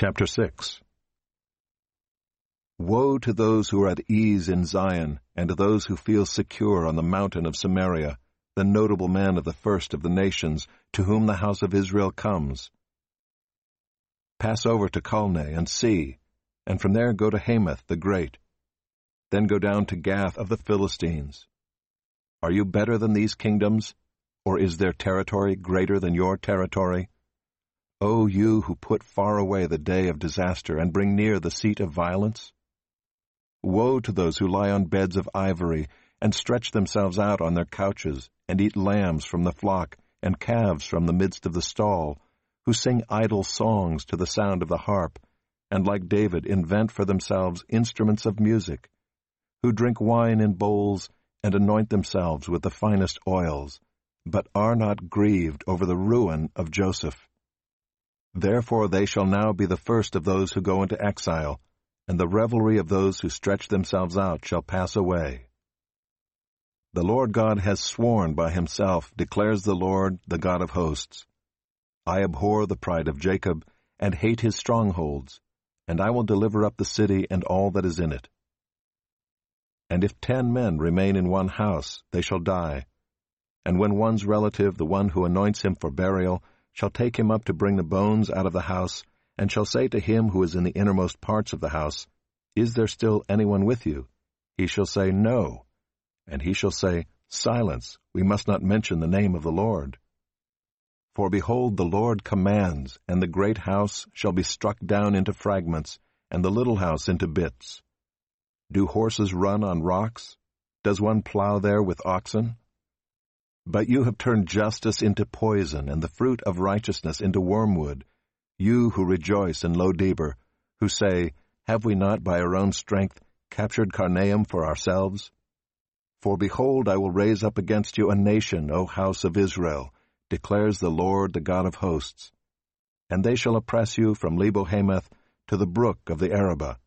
Chapter 6 Woe to those who are at ease in Zion, and to those who feel secure on the mountain of Samaria, the notable man of the first of the nations, to whom the house of Israel comes. Pass over to Calneh and see, and from there go to Hamath the great. Then go down to Gath of the Philistines. Are you better than these kingdoms, or is their territory greater than your territory? O you who put far away the day of disaster and bring near the seat of violence? Woe to those who lie on beds of ivory and stretch themselves out on their couches and eat lambs from the flock and calves from the midst of the stall, who sing idle songs to the sound of the harp, and like David invent for themselves instruments of music, who drink wine in bowls and anoint themselves with the finest oils, but are not grieved over the ruin of Joseph. Therefore they shall now be the first of those who go into exile, and the revelry of those who stretch themselves out shall pass away. The Lord God has sworn by himself, declares the Lord, the God of hosts. I abhor the pride of Jacob, and hate his strongholds, and I will deliver up the city and all that is in it. And if ten men remain in one house, they shall die. And when one's relative, the one who anoints him for burial, shall take him up to bring the bones out of the house, and shall say to him who is in the innermost parts of the house, Is there still anyone with you? He shall say, No. And he shall say, Silence, we must not mention the name of the Lord. For behold, the Lord commands, and the great house shall be struck down into fragments, and the little house into bits. Do horses run on rocks? Does one plow there with oxen? But you have turned justice into poison, and the fruit of righteousness into wormwood, you who rejoice in Lo Debar, who say, Have we not by our own strength captured Karnaim for ourselves? For behold, I will raise up against you a nation, O house of Israel, declares the Lord, the God of hosts. And they shall oppress you from Lebo Hamath to the brook of the Arabah,